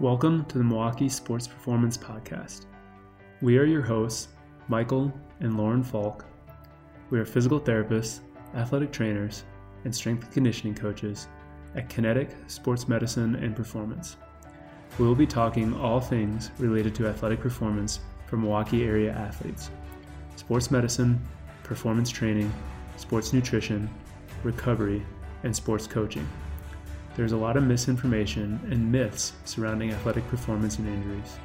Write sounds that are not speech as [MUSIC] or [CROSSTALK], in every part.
Welcome to the Milwaukee Sports Performance Podcast. We are your hosts, Michael and Lauren Falk. We are physical therapists, athletic trainers, and strength and conditioning coaches at Kinetic Sports Medicine and Performance. We will be talking all things related to athletic performance for Milwaukee area athletes sports medicine, performance training, sports nutrition, recovery, and sports coaching. There's a lot of misinformation and myths surrounding athletic performance and injuries.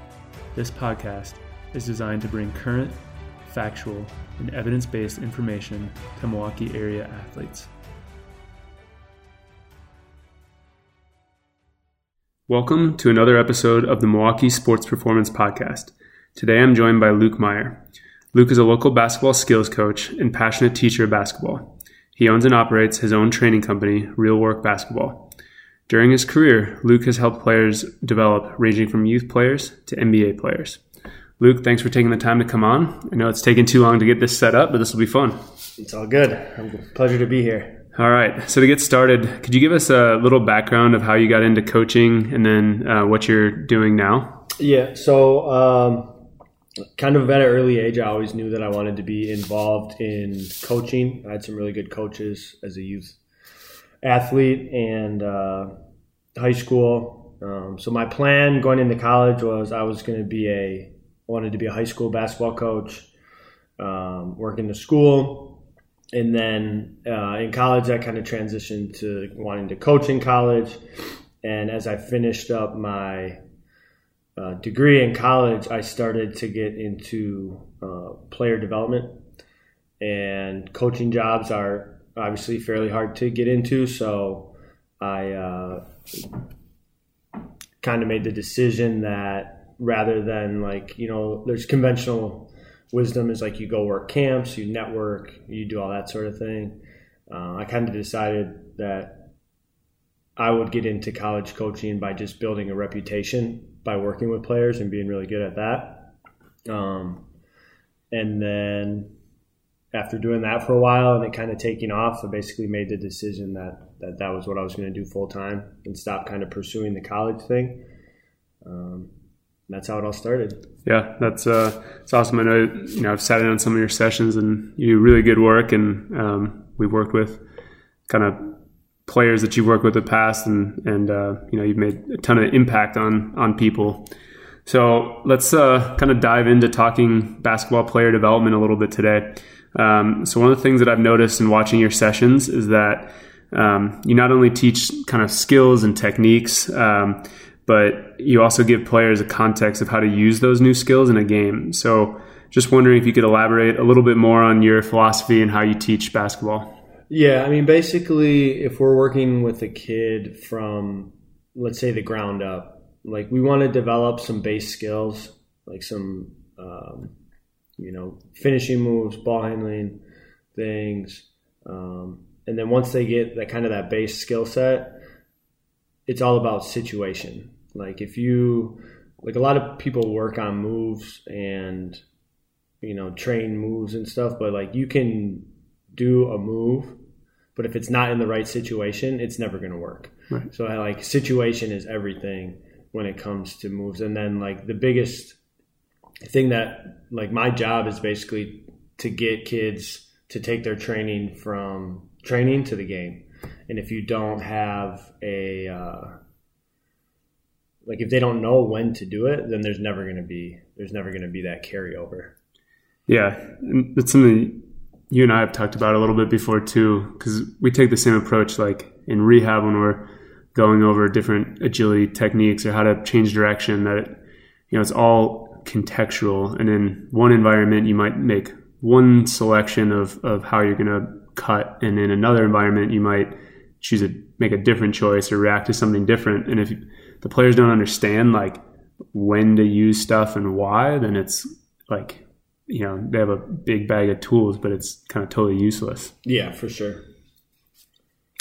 This podcast is designed to bring current, factual, and evidence based information to Milwaukee area athletes. Welcome to another episode of the Milwaukee Sports Performance Podcast. Today I'm joined by Luke Meier. Luke is a local basketball skills coach and passionate teacher of basketball. He owns and operates his own training company, Real Work Basketball. During his career, Luke has helped players develop, ranging from youth players to NBA players. Luke, thanks for taking the time to come on. I know it's taken too long to get this set up, but this will be fun. It's all good. I'm pleasure to be here. All right. So to get started, could you give us a little background of how you got into coaching and then uh, what you're doing now? Yeah. So, um, kind of at an early age, I always knew that I wanted to be involved in coaching. I had some really good coaches as a youth athlete and uh, high school. Um, so my plan going into college was I was going to be a wanted to be a high school basketball coach, um, work in the school, and then uh, in college I kind of transitioned to wanting to coach in college. And as I finished up my uh, degree in college, I started to get into uh, player development. And coaching jobs are obviously fairly hard to get into. So I uh, kind of made the decision that rather than like, you know, there's conventional wisdom is like you go work camps, you network, you do all that sort of thing. Uh, I kind of decided that I would get into college coaching by just building a reputation by working with players and being really good at that. Um, and then after doing that for a while and it kind of taking off, I basically made the decision that that, that was what I was going to do full time and stop kind of pursuing the college thing. Um, that's how it all started. Yeah, that's uh, it's awesome. I know you know I've sat in on some of your sessions and you do really good work, and um, we've worked with kind of players that you've worked with in the past, and and uh, you know you've made a ton of impact on on people. So let's uh, kind of dive into talking basketball player development a little bit today. Um, so one of the things that I've noticed in watching your sessions is that um, you not only teach kind of skills and techniques, um, but you also give players a context of how to use those new skills in a game. So just wondering if you could elaborate a little bit more on your philosophy and how you teach basketball. Yeah, I mean, basically, if we're working with a kid from, let's say, the ground up, like we want to develop some base skills, like some um, you know, finishing moves, ball handling things. Um, and then once they get that kind of that base skill set, it's all about situation. Like if you, like a lot of people work on moves and, you know, train moves and stuff, but like you can do a move, but if it's not in the right situation, it's never going to work. Right. So like situation is everything when it comes to moves. And then like the biggest thing that like my job is basically to get kids to take their training from training to the game. And if you don't have a uh, like if they don't know when to do it, then there's never going to be there's never going to be that carryover. Yeah, it's something you and I have talked about a little bit before too, because we take the same approach like in rehab when we're going over different agility techniques or how to change direction. That it, you know it's all contextual. And in one environment, you might make one selection of, of how you're going to cut. And in another environment, you might choose to make a different choice or react to something different. And if the players don't understand like when to use stuff and why, then it's like, you know, they have a big bag of tools, but it's kind of totally useless. Yeah, for sure.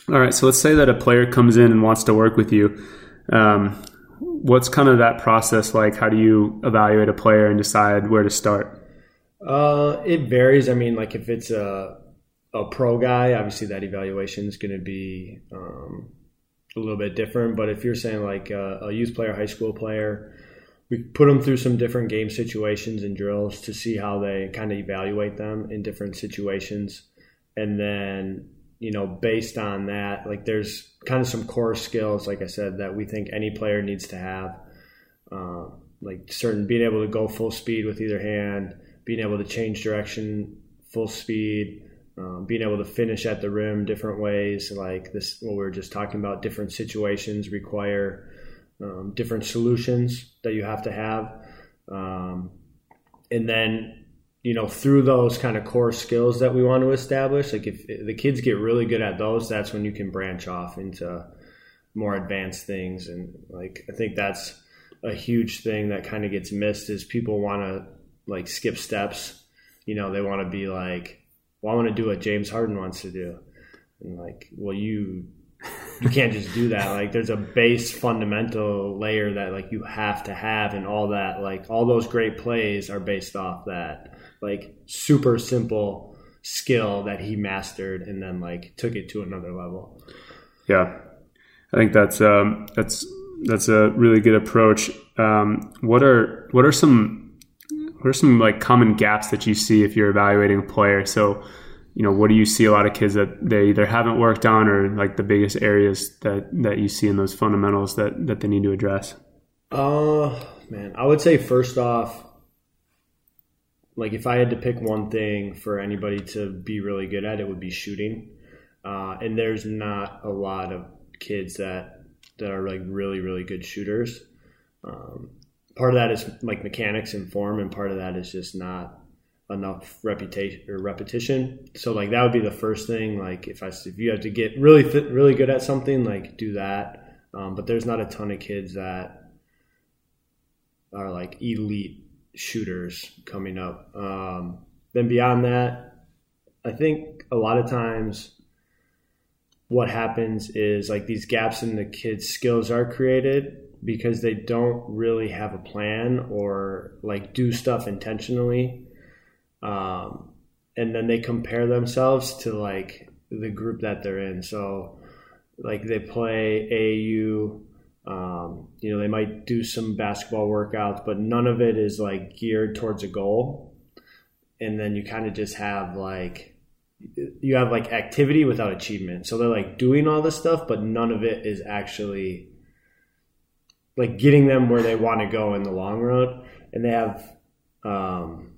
All right. So let's say that a player comes in and wants to work with you. Um, what's kind of that process like? How do you evaluate a player and decide where to start? Uh, it varies. I mean, like if it's a a pro guy, obviously that evaluation is going to be um, a little bit different. But if you're saying like a, a youth player, high school player, we put them through some different game situations and drills to see how they kind of evaluate them in different situations, and then you know based on that, like there's kind of some core skills, like I said, that we think any player needs to have. Uh, like certain being able to go full speed with either hand, being able to change direction full speed, um, being able to finish at the rim different ways, like this, what we were just talking about, different situations require um, different solutions that you have to have. Um, and then, you know, through those kind of core skills that we want to establish, like if, the kids get really good at those, that's when you can branch off into more advanced things. And like, I think that's a huge thing that kind of gets missed is people want to like skip steps. You know, they want to be like, well, I want to do what James Harden wants to do. And like, well, you you can't just do that. Like, there's a base fundamental layer that like you have to have, and all that. Like, all those great plays are based off that like super simple skill that he mastered, and then like took it to another level. Yeah, I think that's um, that's that's a really good approach. Um, what are what are some what are some like common gaps that you see if you're evaluating a player? So, you know, what do you see a lot of kids that they either haven't worked on or like the biggest areas that that you see in those fundamentals that that they need to address? Uh, man, I would say first off, like if I had to pick one thing for anybody to be really good at, it would be shooting. Uh, and there's not a lot of kids that that are like really really good shooters. Um, part of that is like mechanics and form, and part of that is just not enough reputation or repetition. So like that would be the first thing. Like if I if you have to get really fit, really good at something, like do that. Um, but there's not a ton of kids that are like elite shooters coming up. Um, then beyond that, I think a lot of times what happens is like these gaps in the kids' skills are created because they don't really have a plan or like do stuff intentionally. Um, and then they compare themselves to like the group that they're in. So, like they play AAU, um, you know, they might do some basketball workouts, but none of it is like geared towards a goal. And then you kind of just have like, you have like activity without achievement. So they're like doing all this stuff, but none of it is actually like getting them where they want to go in the long run, and they have um,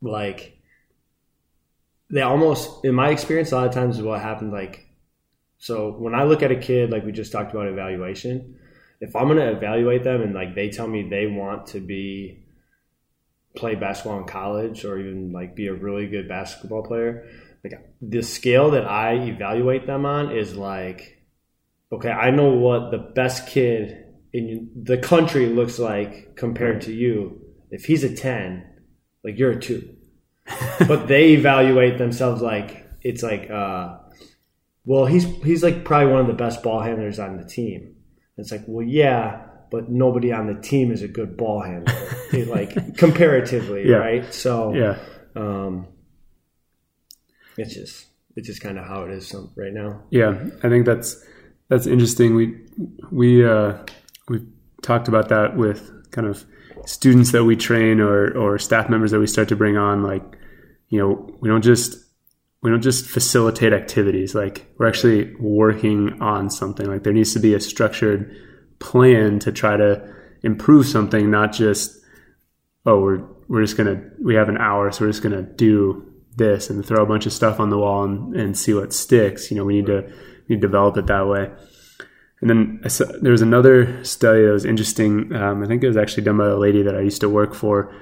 like they almost in my experience a lot of times what happens like so when I look at a kid like we just talked about evaluation, if I'm gonna evaluate them and like they tell me they want to be play basketball in college or even like be a really good basketball player, like the scale that I evaluate them on is like okay, I know what the best kid in the country looks like compared to you. If he's a 10, like you're a 2. [LAUGHS] but they evaluate themselves like it's like uh well, he's he's like probably one of the best ball handlers on the team. It's like, well, yeah, but nobody on the team is a good ball handler, [LAUGHS] like comparatively, yeah. right? So, yeah, um, it's just it's just kind of how it is right now. Yeah, I think that's that's interesting. We we uh, we talked about that with kind of students that we train or or staff members that we start to bring on. Like, you know, we don't just we don't just facilitate activities. Like, we're actually working on something. Like, there needs to be a structured plan to try to improve something, not just oh we're we're just gonna we have an hour, so we're just gonna do this and throw a bunch of stuff on the wall and, and see what sticks. You know, we need to you develop it that way. And then saw, there was another study that was interesting. Um, I think it was actually done by a lady that I used to work for.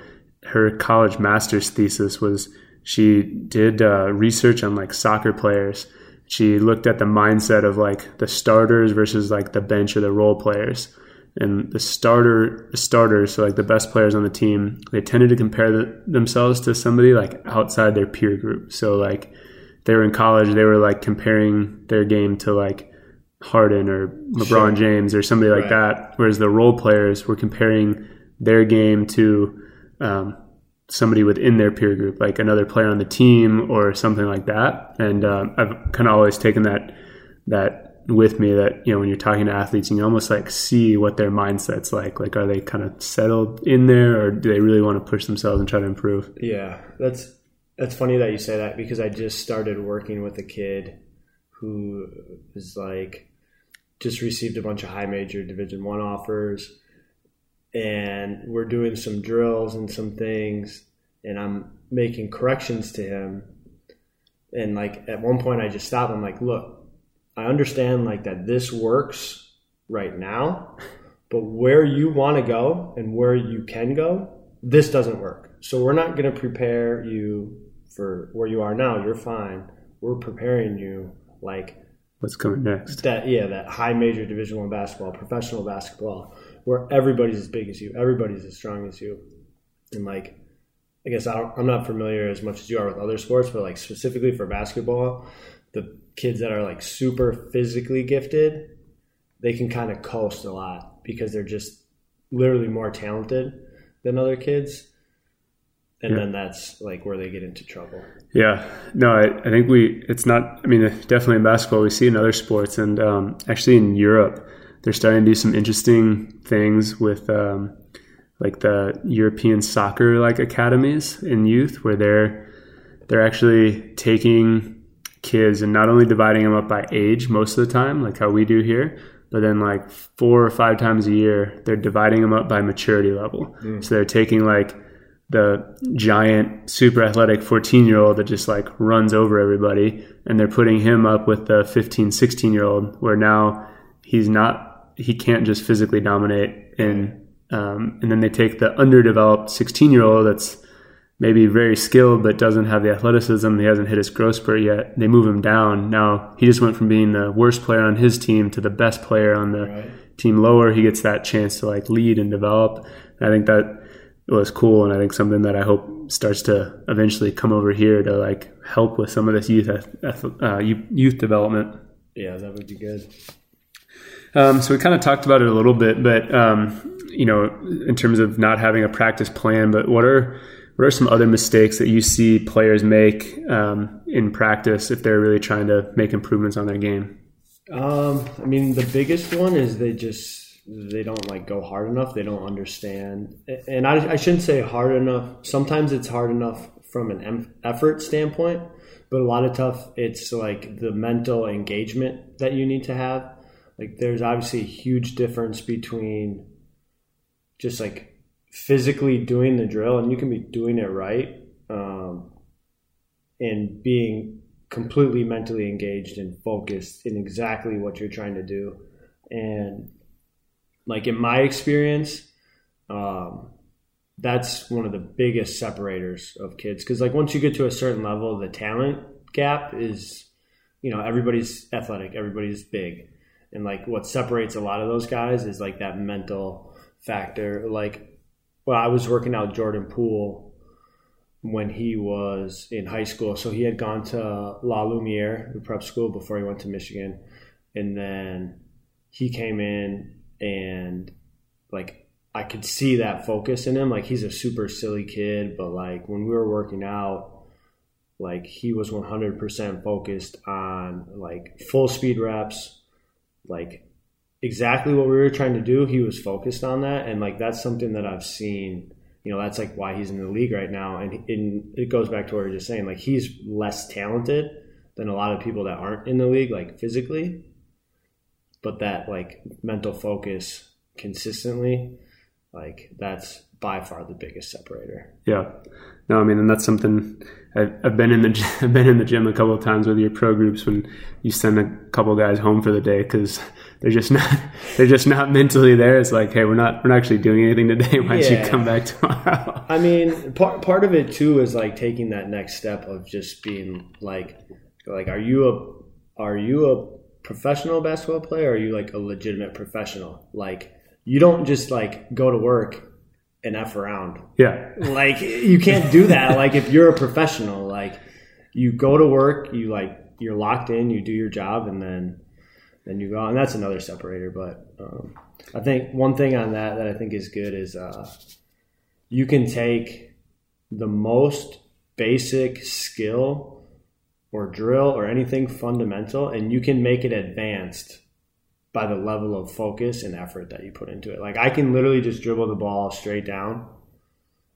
Her college master's thesis was she did uh, research on like soccer players. She looked at the mindset of like the starters versus like the bench or the role players. And the starter starters, so like the best players on the team, they tended to compare the, themselves to somebody like outside their peer group. So like they were in college, they were like comparing their game to like Harden or LeBron sure. James or somebody like right. that. Whereas the role players were comparing their game to um, somebody within their peer group, like another player on the team or something like that. And um, I've kind of always taken that that with me that you know when you're talking to athletes you almost like see what their mindset's like like are they kind of settled in there or do they really want to push themselves and try to improve yeah that's that's funny that you say that because i just started working with a kid who is like just received a bunch of high major division one offers and we're doing some drills and some things and i'm making corrections to him and like at one point i just stopped i'm like look I understand like that this works right now, but where you want to go and where you can go, this doesn't work. So we're not going to prepare you for where you are now. You're fine. We're preparing you like what's coming next. That yeah, that high major division one basketball, professional basketball, where everybody's as big as you, everybody's as strong as you, and like I guess I am not familiar as much as you are with other sports, but like specifically for basketball, the kids that are like super physically gifted, they can kind of coast a lot because they're just literally more talented than other kids. And yeah. then that's like where they get into trouble. Yeah, no, I, I think we, it's not, I mean, definitely in basketball, we see in other sports and um, actually in Europe, they're starting to do some interesting things with um, like the European soccer like academies in youth where they're, they're actually taking kids and not only dividing them up by age most of the time, like how we do here, but then like four or five times a year, they're dividing them up by maturity level. Mm. So they're taking like the giant, super athletic 14 year old that just like runs over everybody, and they're putting him up with the 15, 16 year old where now he's not, he can't just physically dominate. And, um, and then they take the underdeveloped 16 year old that's maybe very skilled but doesn't have the athleticism. He hasn't hit his growth spurt yet. They move him down. Now he just went from being the worst player on his team to the best player on the right. team lower. He gets that chance to like lead and develop. And I think that was cool, and I think something that I hope starts to eventually come over here to like help with some of this youth uh, youth development. Yeah, that would be good. Um, so we kind of talked about it a little bit, but um, you know, in terms of not having a practice plan, but what are what are some other mistakes that you see players make um, in practice if they're really trying to make improvements on their game? Um, I mean, the biggest one is they just they don't like go hard enough. They don't understand, and I, I shouldn't say hard enough. Sometimes it's hard enough from an effort standpoint, but a lot of tough. It's like the mental engagement that you need to have. Like, there's obviously a huge difference between just like physically doing the drill, and you can be doing it right, um, and being completely mentally engaged and focused in exactly what you're trying to do. And like in my experience, um, that's one of the biggest separators of kids because like once you get to a certain level, the talent gap is, you know, everybody's athletic, everybody's big, and like what separates a lot of those guys is like that mental factor. Like well, I was working out Jordan Poole when he was in high school. So he had gone to La Lumiere, the prep school, before he went to Michigan. And then he came in and like I could see that focus in him. Like he's a super silly kid, but like when we were working out, like he was 100% focused on like full speed reps, like exactly what we were trying to do, he was focused on that, and like that's something that I've seen. You know, that's like why he's in the league right now, and, and it goes back to what are just saying. Like he's less talented than a lot of people that aren't in the league, like physically, but that like mental focus consistently, like that's by far the biggest separator. Yeah. No, I mean, and that's something I've, been in the [LAUGHS] I've been in the gym a couple of times with your pro groups when you send a couple guys home for the day because they're just not [LAUGHS] they're just not mentally there. It's like, hey, we're not we're not actually doing anything today. [LAUGHS] Why don't yeah. you come back tomorrow? I mean, part part of it too is like taking that next step of just being like like are you a are you a professional basketball player? Or are you like a legitimate professional? Like you don't just like go to work and f around. Yeah, like you can't do that. like if you're a professional, like you go to work, you like you're locked in, you do your job, and then then you go, and that's another separator. But um, I think one thing on that that I think is good is uh, you can take the most basic skill or drill or anything fundamental, and you can make it advanced by the level of focus and effort that you put into it. Like I can literally just dribble the ball straight down,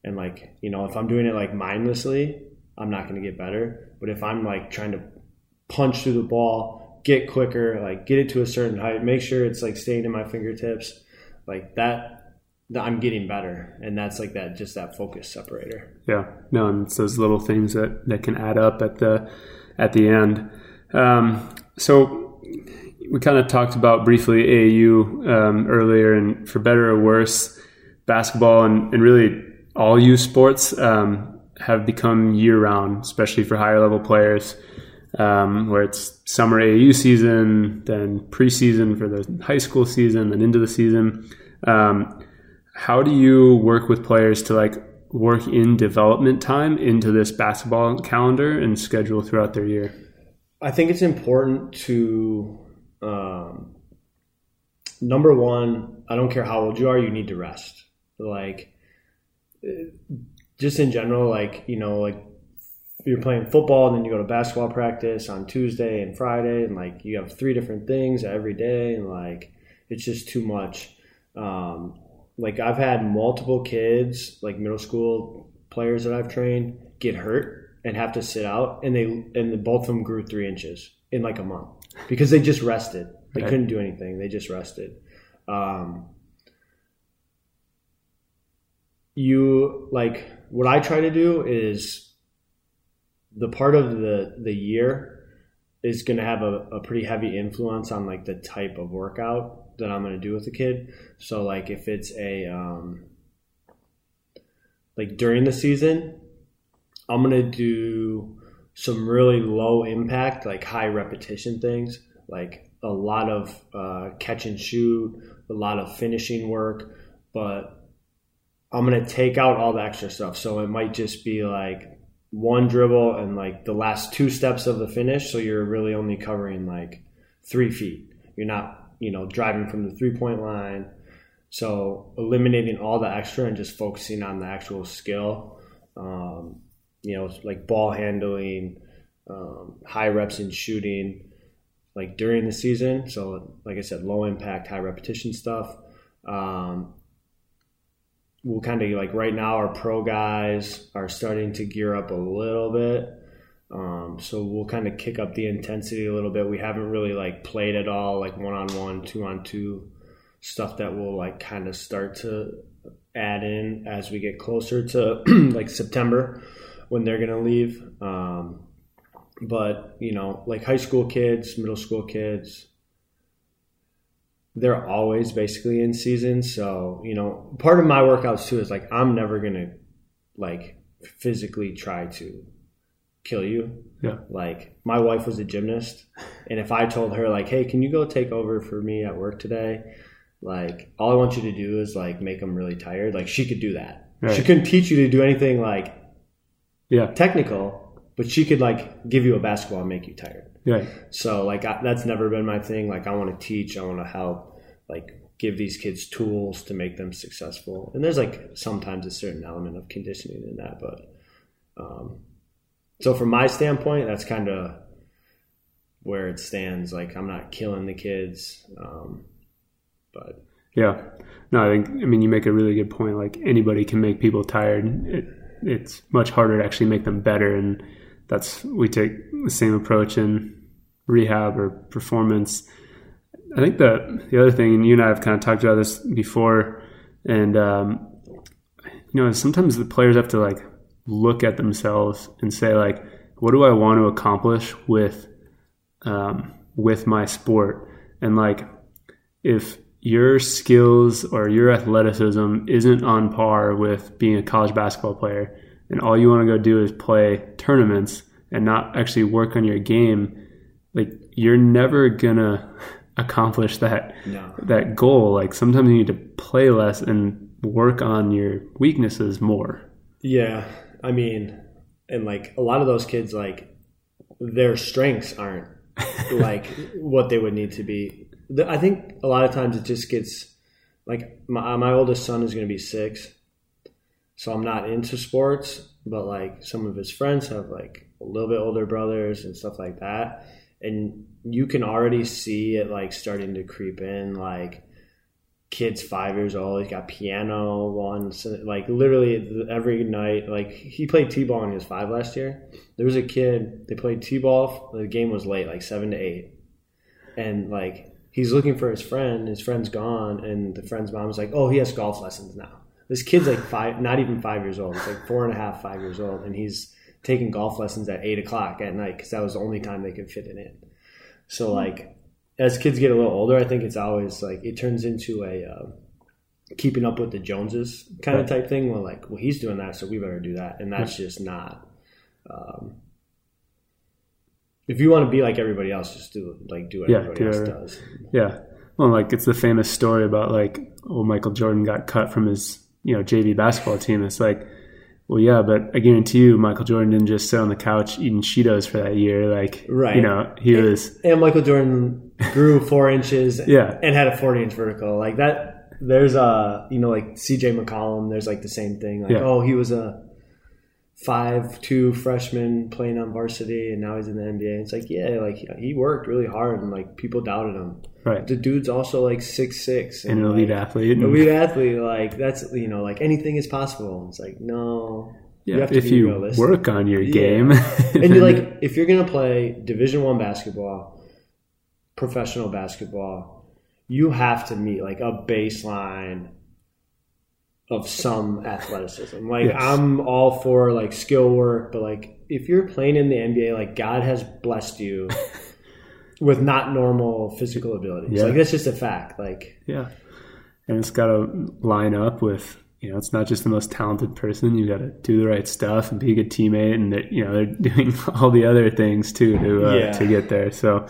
and like you know, if I'm doing it like mindlessly, I'm not going to get better. But if I'm like trying to punch through the ball, get quicker, like get it to a certain height, make sure it's like staying in my fingertips, like that I'm getting better, and that's like that just that focus separator. Yeah, no, and it's those little things that that can add up at the at the end. Um, so we kind of talked about briefly AAU um, earlier, and for better or worse, basketball and, and really all U sports um, have become year round, especially for higher level players. Um, where it's summer AAU season, then preseason for the high school season, and into the season. Um, how do you work with players to like work in development time into this basketball calendar and schedule throughout their year? I think it's important to um, number one. I don't care how old you are, you need to rest. Like just in general, like you know, like you're playing football and then you go to basketball practice on Tuesday and Friday, and like you have three different things every day, and like it's just too much. Um, like I've had multiple kids, like middle school players that I've trained, get hurt and have to sit out, and they and both of them grew three inches in like a month because they just rested. They right. couldn't do anything. They just rested. Um, you like what I try to do is the part of the the year is going to have a, a pretty heavy influence on like the type of workout that I'm going to do with the kid. So like if it's a um, like during the season, I'm going to do some really low impact, like high repetition things, like a lot of uh, catch and shoot, a lot of finishing work, but I'm going to take out all the extra stuff. So it might just be like one dribble and like the last two steps of the finish. So you're really only covering like three feet. You're not you know, driving from the three point line. So eliminating all the extra and just focusing on the actual skill, um, you know, like ball handling, um, high reps in shooting, like during the season. So, like I said, low impact, high repetition stuff. Um, we'll kind of like right now, our pro guys are starting to gear up a little bit. Um, so we'll kind of kick up the intensity a little bit. We haven't really like played at all, like one on one, two on two stuff that will like kind of start to add in as we get closer to [CLEARS THROAT] like September when they're going to leave. Um, but you know, like high school kids, middle school kids, they're always basically in season. So, you know, part of my workouts too is like, I'm never going to like physically try to kill you. Yeah. Like my wife was a gymnast, and if I told her like, "Hey, can you go take over for me at work today?" Like all I want you to do is like make them really tired. Like she could do that. Right. She couldn't teach you to do anything like yeah technical, but she could like give you a basketball and make you tired. Right. So like I, that's never been my thing. Like I want to teach. I want to help. Like give these kids tools to make them successful. And there's like sometimes a certain element of conditioning in that, but um, so from my standpoint, that's kind of where it stands. Like I'm not killing the kids, um, but yeah, no, I think I mean you make a really good point. Like anybody can make people tired. It, it's much harder to actually make them better, and that's we take the same approach in rehab or performance. I think the the other thing, and you and I have kind of talked about this before, and um, you know, sometimes the players have to like look at themselves and say like, what do I want to accomplish with um, with my sport? And like, if your skills or your athleticism isn't on par with being a college basketball player, and all you want to go do is play tournaments and not actually work on your game, like you're never gonna [LAUGHS] accomplish that no. that goal. Like sometimes you need to play less and work on your weaknesses more. Yeah, I mean, and like a lot of those kids, like their strengths aren't [LAUGHS] like what they would need to be. I think a lot of times it just gets like my, uh, my oldest son is going to be six, so I'm not into sports, but like some of his friends have like a little bit older brothers and stuff like that. And you can already see it like starting to creep in, like kids five years old. He's got piano once, like literally every night. Like he played t-ball when he was five last year. There was a kid they played t-ball. The game was late, like seven to eight, and like he's looking for his friend. His friend's gone, and the friend's mom was like, "Oh, he has golf lessons now." This kid's like [SIGHS] five, not even five years old. He's like four and a half, five years old, and he's taking golf lessons at eight o'clock at night because that was the only time they could fit it in. So like as kids get a little older, I think it's always like it turns into a uh, keeping up with the Joneses kind of type thing. Where like, well, he's doing that, so we better do that, and that's just not. Um, if you want to be like everybody else, just do like do what Yeah, everybody do else does. Yeah. Well, like it's the famous story about like, oh, Michael Jordan got cut from his, you know, JV basketball team. It's like, well, yeah, but I guarantee you, Michael Jordan didn't just sit on the couch eating Cheetos for that year. Like, Right. you know, he was, And Michael Jordan grew [LAUGHS] four inches Yeah. and had a 40 inch vertical. Like that, there's a, you know, like CJ McCollum, there's like the same thing. Like, Yeah. oh, he was a five two freshman playing on varsity and now he's in the NBA. It's like, yeah, like he worked really hard and like people doubted him. right, The dude's also like six six an elite like, athlete. And, elite athlete. Like that's, you know, like anything is possible. It's like, no, yeah, you have to if you realistic. work on your Yeah. game, and you're [LAUGHS] like if you're gonna play division one basketball professional basketball you have to meet like a baseline of some athleticism like Yes. i'm all for like skill work but like if you're playing in the nba like god has blessed you [LAUGHS] with not normal physical abilities Yeah. like that's just a fact like Yeah. And it's got to line up with, you know, it's not just the most talented person. You got to do the right stuff and be a good teammate. And, that, you know, they're [LAUGHS] doing all the other things too to, uh, Yeah. to get there. So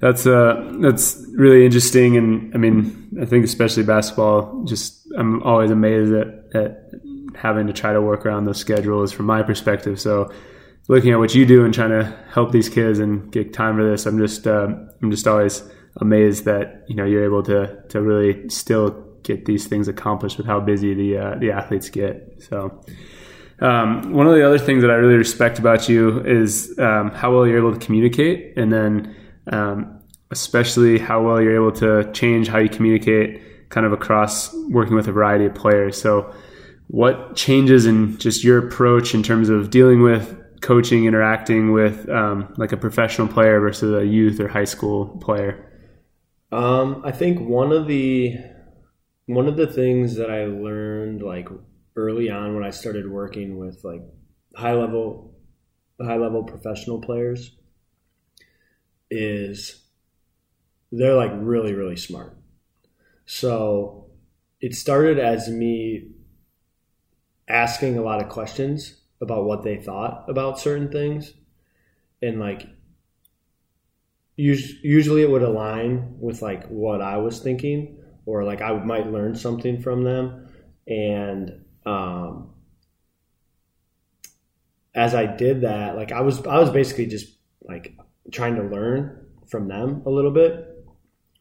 that's, uh, that's really interesting. And I mean, I think especially basketball, just, I'm always amazed at, at having to try to work around those schedules from my perspective. So, looking at what you do and trying to help these kids and get time for this, I'm just uh, I'm just always amazed that you know you're able to to really still get these things accomplished with how busy the uh, the athletes get. So. Um, one of the other things that I really respect about you is um, how well you're able to communicate, and then um, especially how well you're able to change how you communicate, kind of across working with a variety of players. So, what changes in just your approach in terms of dealing with coaching, interacting with um, like a professional player versus a youth or high school player? Um, I think one of the one of the things that I learned like early on when I started working with like high level high level professional players is they're like really really smart. So it started as me asking a lot of questions about what they thought about certain things and like usually it would align with like what I was thinking or like I might learn something from them and um as I did that like I was I was basically just like trying to learn from them a little bit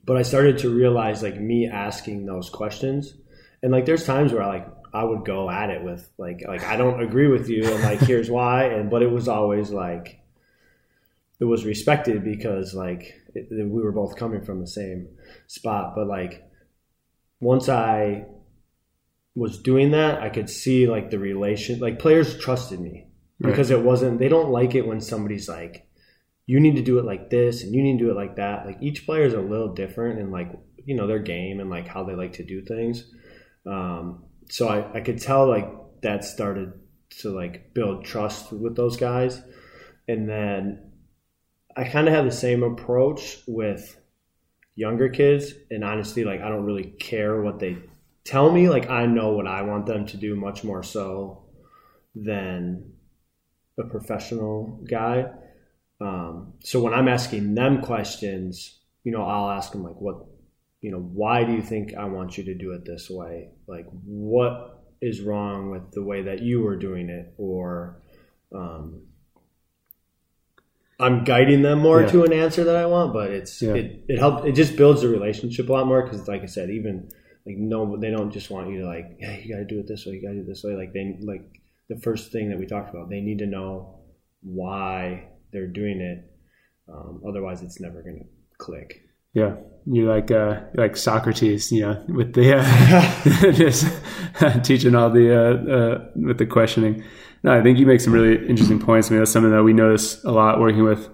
but I started to realize like me asking those questions. And like there's times where I like I would go at it with like like I don't agree with you and like here's why and but it was always like it was respected because like it, we were both coming from the same spot but like once i was doing that i could see like the relation like players trusted me because it wasn't they don't like it when somebody's like you need to do it like this and you need to do it like that like each player is a little different and like you know their game and like how they like to do things um, so I, I could tell like that started to like build trust with those guys and then I kind of have the same approach with younger kids, and honestly, like I don't really care what they tell me. Like I know what I want them to do much more so than a professional guy. Um, so when I'm asking them questions, you know, I'll ask them like, "What, you know, why do you think I want you to do it this way? Like, what is wrong with the way that you were doing it?" Or um, I'm guiding them more Yeah. to an answer that I want, but it's Yeah. it it helps. It just builds the relationship a lot more because, like I said, even like no, they don't just want you to like, yeah, you got to do it this way, you got to do it this way. Like they like the first thing that we talked about, they need to know why they're doing it. Um, otherwise, it's never going to click. Yeah, you like uh, like Socrates, you know, with the uh, [LAUGHS] [LAUGHS] just teaching all the uh, uh, with the questioning. No, I think you make some really interesting points. I mean, that's something that we notice a lot working with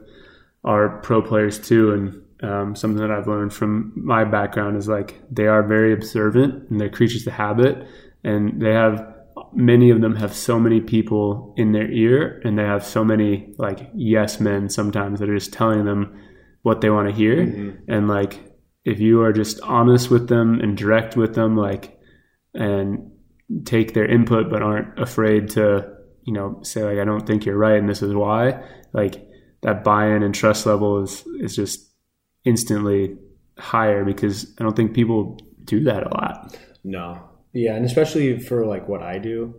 our pro players too, and um, something that I've learned from my background is like they are very observant and they're creatures of habit, and they have many of them have so many people in their ear, and they have so many like yes men sometimes that are just telling them what they want to hear, mm-hmm. and like if you are just honest with them and direct with them, like and take their input but aren't afraid to you know say like I don't think you're right and this is why like that buy-in and trust level is is just instantly higher because I don't think people do that a lot. No. Yeah, and especially for like what I do,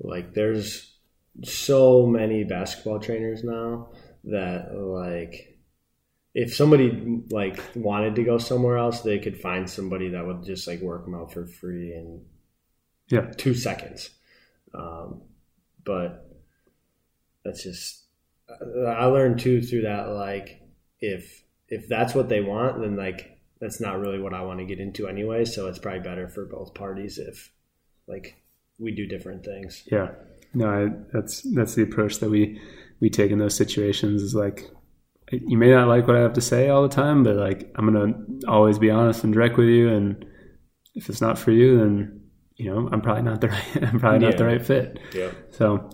like there's so many basketball trainers now that like if somebody like wanted to go somewhere else, they could find somebody that would just like work them out for free in yeah two seconds. Um, but that's just I learned too through that like if if that's what they want, then like that's not really what I want to get into anyway. So it's probably better for both parties if like we do different things. Yeah, no, I, that's that's the approach that we we take in those situations. Is like you may not like what I have to say all the time, but like I'm gonna always be honest and direct with you. And if it's not for you, then you know I'm probably not the [LAUGHS] right I'm probably yeah. not the right fit. Yeah. So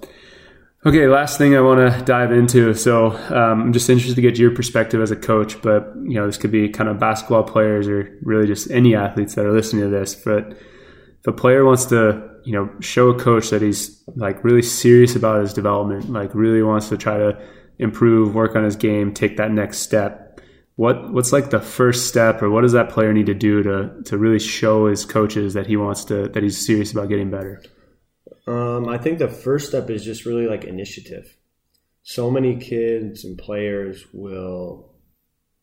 Okay, last thing I want to dive into. So um, I'm just interested to get your perspective as a coach, but you know this could be kind of basketball players or really just any athletes that are listening to this. But if a player wants to, you know, show a coach that he's like really serious about his development, like really wants to try to improve, work on his game, take that next step. What what's like the first step, or what does that player need to do to to really show his coaches that he wants to that he's serious about getting better? Um, I think the first step is just really like initiative. So many kids and players will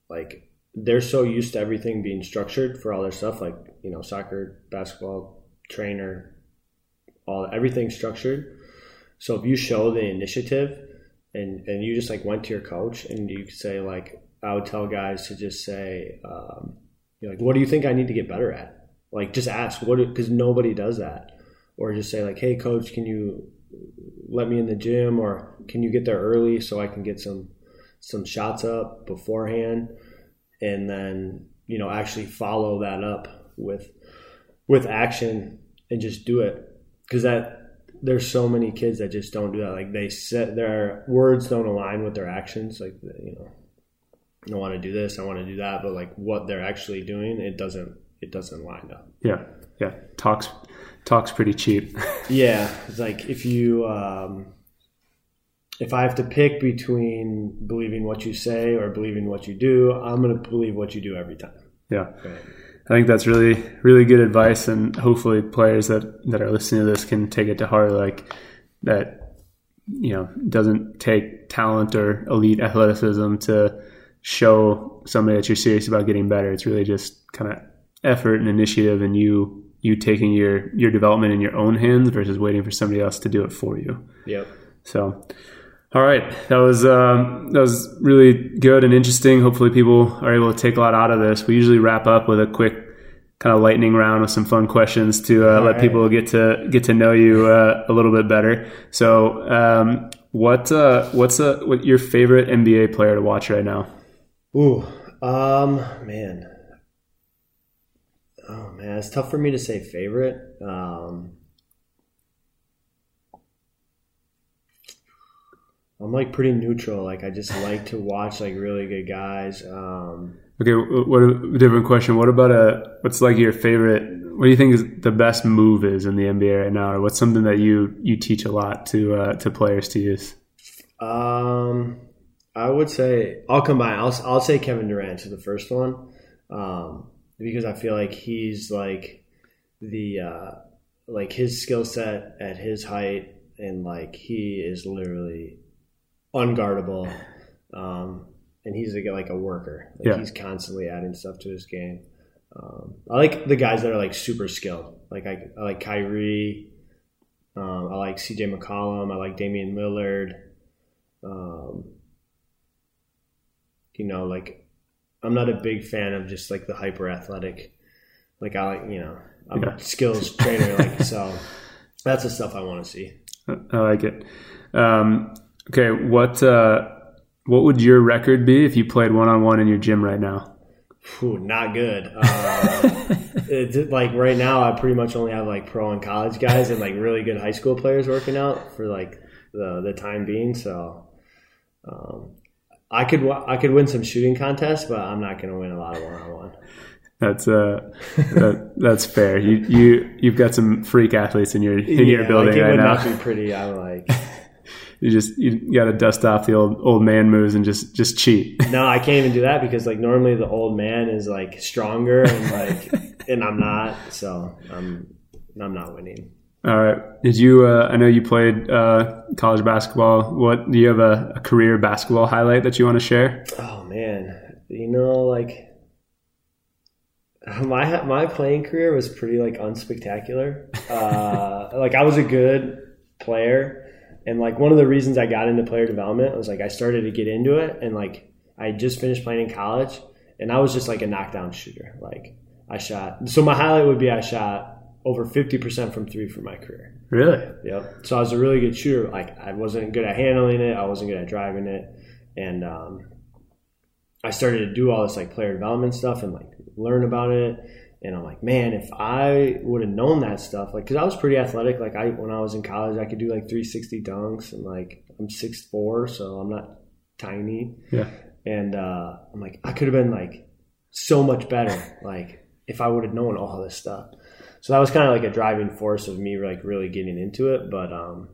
like they're so used to everything being structured for all their stuff, like you know, soccer, basketball, trainer, all everything structured. So if you show the initiative and and you just like went to your coach and you could say like I would tell guys to just say um, you know, like what do you think I need to get better at? Like just ask what because nobody does that or just say like, "Hey, coach, can you let me in the gym, or can you get there early so I can get some some shots up beforehand?" And then you know actually follow that up with with action and just do it because that there's so many kids that just don't do that. Like they set their words don't align with their actions. Like you know, I want to do this, I want to do that, but like what they're actually doing, it doesn't it doesn't line up. Yeah, yeah. Talks talk's pretty cheap. [LAUGHS] yeah, it's like if you um, if I have to pick between believing what you say or believing what you do, I'm going to believe what you do every time. Yeah. Right. I think that's really, really good advice, and hopefully, players that that are listening to this can take it to heart. Like that, you know, doesn't take talent or elite athleticism to show somebody that you're serious about getting better. It's really just kind of effort and initiative, and you you taking your your development in your own hands versus waiting for somebody else to do it for you. Yep. So, all right, that was um, that was really good and interesting. Hopefully, people are able to take a lot out of this. We usually wrap up with a quick kind of lightning round with some fun questions to uh, let right. people get to get to know you uh, a little bit better. So, um, what uh, what's a, what your favorite NBA player to watch right now? Ooh, um, man, man, it's tough for me to say favorite. Um, I'm like pretty neutral. Like I just like to watch like really good guys. Um, okay, what a different question. What about a what's like your favorite? What do you think is the best move is in the NBA right now, or what's something that you you teach a lot to uh, to players to use? Um, I would say I'll combine. I'll I'll say Kevin Durant is the first one. Um, because I feel like he's like the uh, like his skill set at his height and like he is literally unguardable. Um, and he's like, like a worker. Like yeah. he's constantly adding stuff to his game. Um, I like the guys that are like super skilled. Like I, I like Kyrie. Um, I like CJ McCollum. I like Damian Lillard. Um, you know, like I'm not a big fan of just like the hyper athletic. Like I like, you know, I'm Yeah. a skills trainer. Like so, that's the stuff I want to see. I like it. Um, okay, what uh, what would your record be if you played one on one in your gym right now? Not good. [LAUGHS] Uh, like right now, I pretty much only have like pro and college guys and like really good high school players working out for like the the time being. So, um, I could I could win some shooting contests, but I'm not going to win a lot of one on one. That's uh, that, that's fair. You you you've got some freak athletes in your in your building like, it right would now. not be pretty. I'm like, [LAUGHS] You just you got to dust off the old old man moves and just just cheat. [LAUGHS] no, I can't even do that because like normally the old man is like stronger and like, and I'm not. So I'm I'm not winning. All right. Did you? Uh, I know you played uh, college basketball. What do you have a, a career basketball highlight that you want to share? Oh man, you know, like [LAUGHS] my my playing career was pretty like unspectacular. Uh, [LAUGHS] like I was a good player, and like one of the reasons I got into player development was like I started to get into it, and like I just finished playing in college, and I was just like a knockdown shooter. Like I shot. So my highlight would be I shot over fifty percent from three for my career. Really? Yep. So I was a really good shooter. Like I wasn't good at handling it. I wasn't good at driving it, and um, I started to do all this like player development stuff and like learn about it. And I'm like, man, if I would have known that stuff, like, cause I was pretty athletic. Like I, when I was in college, I could do like 360 dunks, and like I'm 6'4", so I'm not tiny. Yeah. And uh, I'm like, I could have been like so much better, like if I would have known all this stuff. So that was kind of like a driving force of me like really getting into it. But um,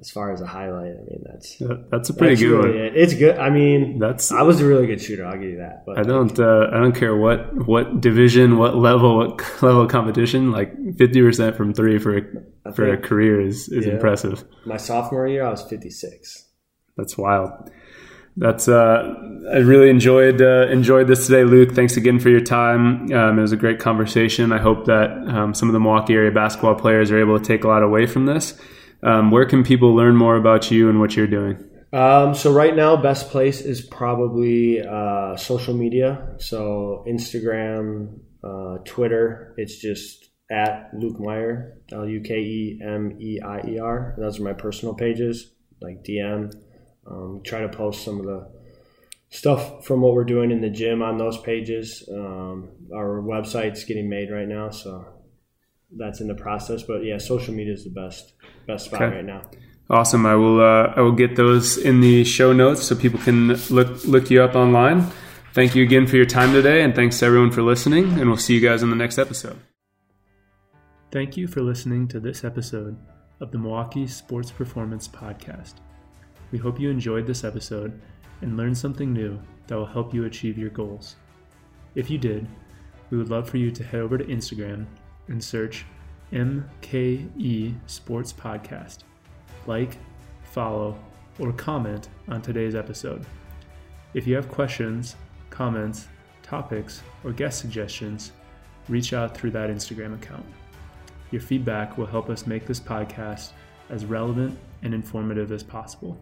as far as a highlight, I mean that's That's a pretty that's good really one. it. It's good. I mean, That's I was a really good shooter. I'll give you that. But I don't uh, I don't care what what division, what level, what [LAUGHS] level of competition. Like fifty percent from three for a, for a career is is Yeah. impressive. my sophomore year, I was 56. That's wild. That's uh, I really enjoyed uh, enjoyed this today, Luke. Thanks again for your time. Um, it was a great conversation. I hope that um, some of the Milwaukee area basketball players are able to take a lot away from this. Um, where can people learn more about you and what you're doing? Um, so right now, best place is probably uh, social media. So Instagram, uh, Twitter. It's just at Luke Meier, L U K E M E I E R. Those are my personal pages, like DM. Um, try to post some of the stuff from what we're doing in the gym on those pages. Um, our website's getting made right now, so that's in the process. But yeah, social media is the best best spot Okay. right now. Awesome. I will uh, I will get those in the show notes so people can look look you up online. Thank you again for your time today, and thanks to everyone for listening. And we'll see you guys in the next episode. Thank you for listening to this episode of the Milwaukee Sports Performance Podcast. We hope you enjoyed this episode and learned something new that will help you achieve your goals. If you did, we would love for you to head over to Instagram and search MKE Sports Podcast. Like, follow, or comment on today's episode. If you have questions, comments, topics, or guest suggestions, reach out through that Instagram account. Your feedback will help us make this podcast as relevant and informative as possible.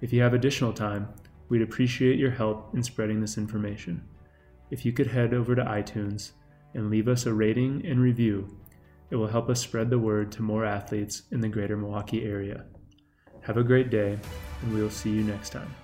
If you have additional time, we'd appreciate your help in spreading this information. If you could head over to iTunes and leave us a rating and review, it will help us spread the word to more athletes in the greater Milwaukee area. Have a great day, and we will see you next time.